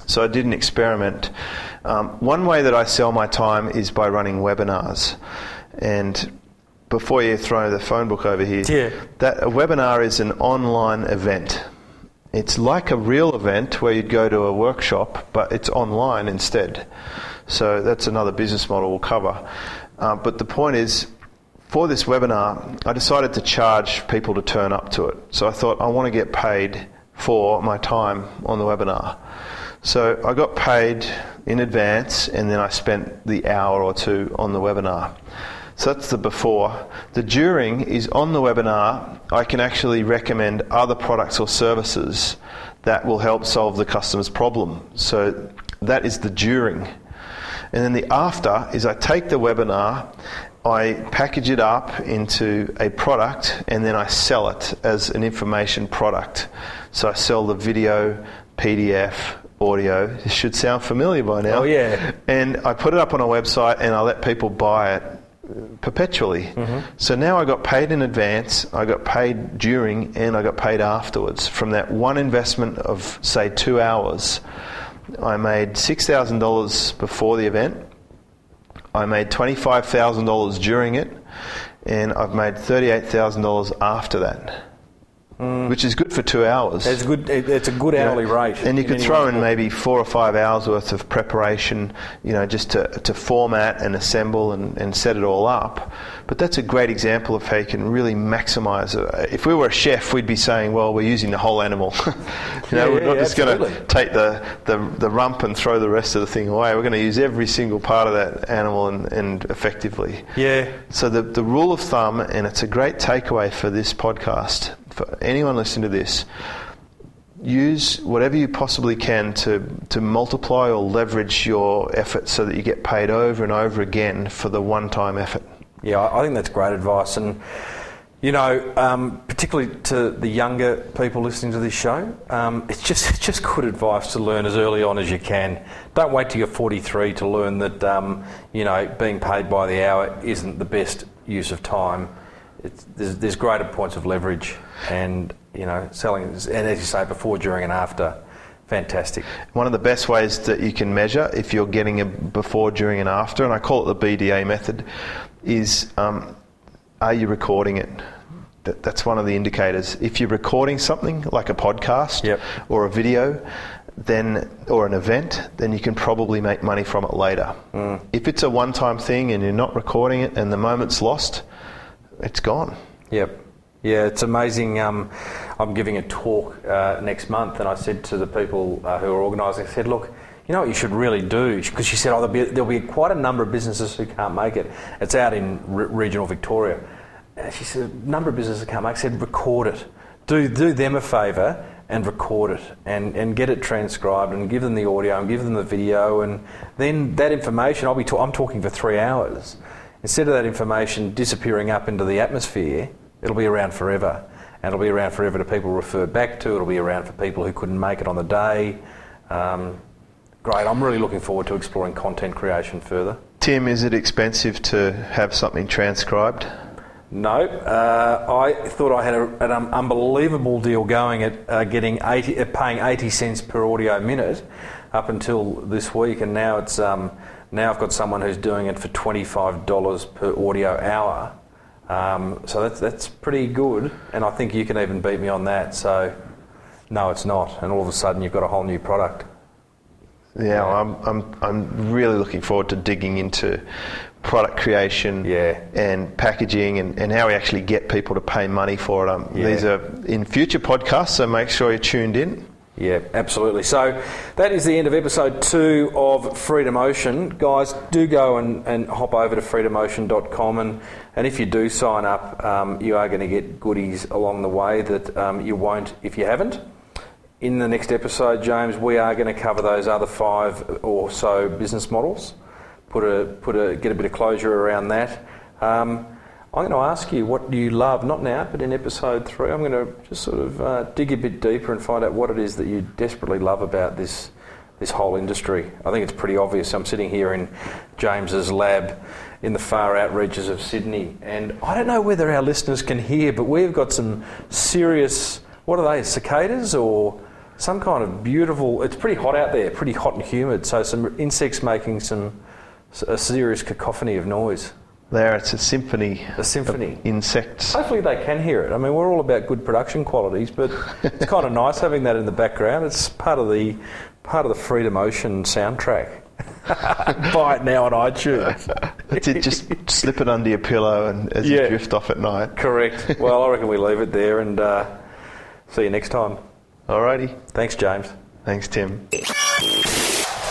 So I did an experiment. Um, one way that I sell my time is by running webinars. And before you throw the phone book over here, Yeah. that a webinar is an online event. It's like a real event where you'd go to a workshop, but it's online instead. So that's another business model we'll cover. Uh, but the point is, for this webinar, I decided to charge people to turn up to it. So I thought I want to get paid for my time on the webinar. So I got paid in advance and then I spent the hour or two on the webinar. So that's the before. The during is on the webinar, I can actually recommend other products or services that will help solve the customer's problem. So that is the during. And then the after is I take the webinar, I package it up into a product, and then I sell it as an information product. So I sell the video, PDF, audio. This should sound familiar by now. Oh, yeah. And I put it up on a website and I let people buy it uh, perpetually. Mm-hmm. So now I got paid in advance, I got paid during, and I got paid afterwards. From that one investment of, say, two hours, I made $6,000 before the event, I made $25,000 during it, and I've made $38,000 after that. Mm. Which is good for two hours. It's good. It's a good hourly rate. And you could throw in maybe four or five hours worth of preparation, you know, just to, to format and assemble and, and set it all up. But that's a great example of how you can really maximize it. If we were a chef, we'd be saying, well, we're using the whole animal. you know, Yeah, we're yeah, not just going to take the, the, the rump and throw the rest of the thing away. We're going to use every single part of that animal and, and effectively. Yeah. So the, the rule of thumb, and it's a great takeaway for this podcast, for anyone listening to this, use whatever you possibly can to, to multiply or leverage your effort so that you get paid over and over again for the one time effort. Yeah, I think that's great advice. And You know, um, particularly to the younger people listening to this show, um, it's just it's just good advice to learn as early on as you can. Don't wait till you're 43 to learn that um, you know being paid by the hour isn't the best use of time. It's, there's, there's greater points of leverage, and you know, selling and as you say before, during, and after, fantastic. One of the best ways that you can measure if you're getting a before, during, and after, and I call it the BDA method, is um, are you recording it? That, that's one of the indicators. If you're recording something like a podcast Yep. or a video, then or an event, then you can probably make money from it later. If it's a one-time thing and you're not recording it and the moment's lost, it's gone. Yep. Yeah, it's amazing. Um, I'm giving a talk uh, next month, and I said to the people uh, who are organising, I said, look, you know what you should really do? Because she said, oh, there'll be, there'll be quite a number of businesses who can't make it. It's out in re- regional Victoria. And she said, a number of businesses can't make it. I said, record it. Do, do them a favour and record it and, and get it transcribed and give them the audio and give them the video. And then that information, I'll be ta- I'm talking for three hours. Instead of that information disappearing up into the atmosphere, it'll be around forever. And it'll be around forever to people refer back to. It'll be around for people who couldn't make it on the day. Um, great. I'm really looking forward to exploring content creation further. Tim, is it expensive to have something transcribed? No, uh, I thought I had a, an um, unbelievable deal going at uh, getting 80, uh, paying 80 cents per audio minute up until this week, and now it's um, now I've got someone who's doing it for $25 per audio hour. Um, so that's that's pretty good, and I think you can even beat me on that. So no, it's not, and all of a sudden you've got a whole new product. Yeah, I'm, I'm, I'm really looking forward to digging into product creation Yeah. and packaging and, and how we actually get people to pay money for it. Um, Yeah. These are in future podcasts, so make sure you're tuned in. Yeah, absolutely. So that is the end of episode two of Freedom Ocean. Guys, do go and, and hop over to freedomocean.com and, and if you do sign up, um, you are going to get goodies along the way that um, you won't if you haven't. In the next episode, James, we are going to cover those other five or so business models. Put a put a get a bit of closure around that. Um, I'm going to ask you what you love, not now, but in episode three. I'm going to just sort of uh, dig a bit deeper and find out what it is that you desperately love about this this whole industry. I think it's pretty obvious. I'm sitting here in James's lab in the far out reaches of Sydney, and I don't know whether our listeners can hear, but we've got some serious. What are they? Cicadas or some kind of beautiful. It's pretty hot out there, pretty hot and humid. So some insects making some a serious cacophony of noise. There, it's a symphony. A symphony. Insects. Hopefully they can hear it. I mean, we're all about good production qualities, but it's kind of nice having that in the background. It's part of the part of the Freedom Ocean soundtrack. Buy it now on iTunes. That's it, just slip it under your pillow and as Yeah. you drift off at night. Correct. Well, I reckon we leave it there and uh, see you next time. Alrighty. Thanks, James. Thanks, Tim.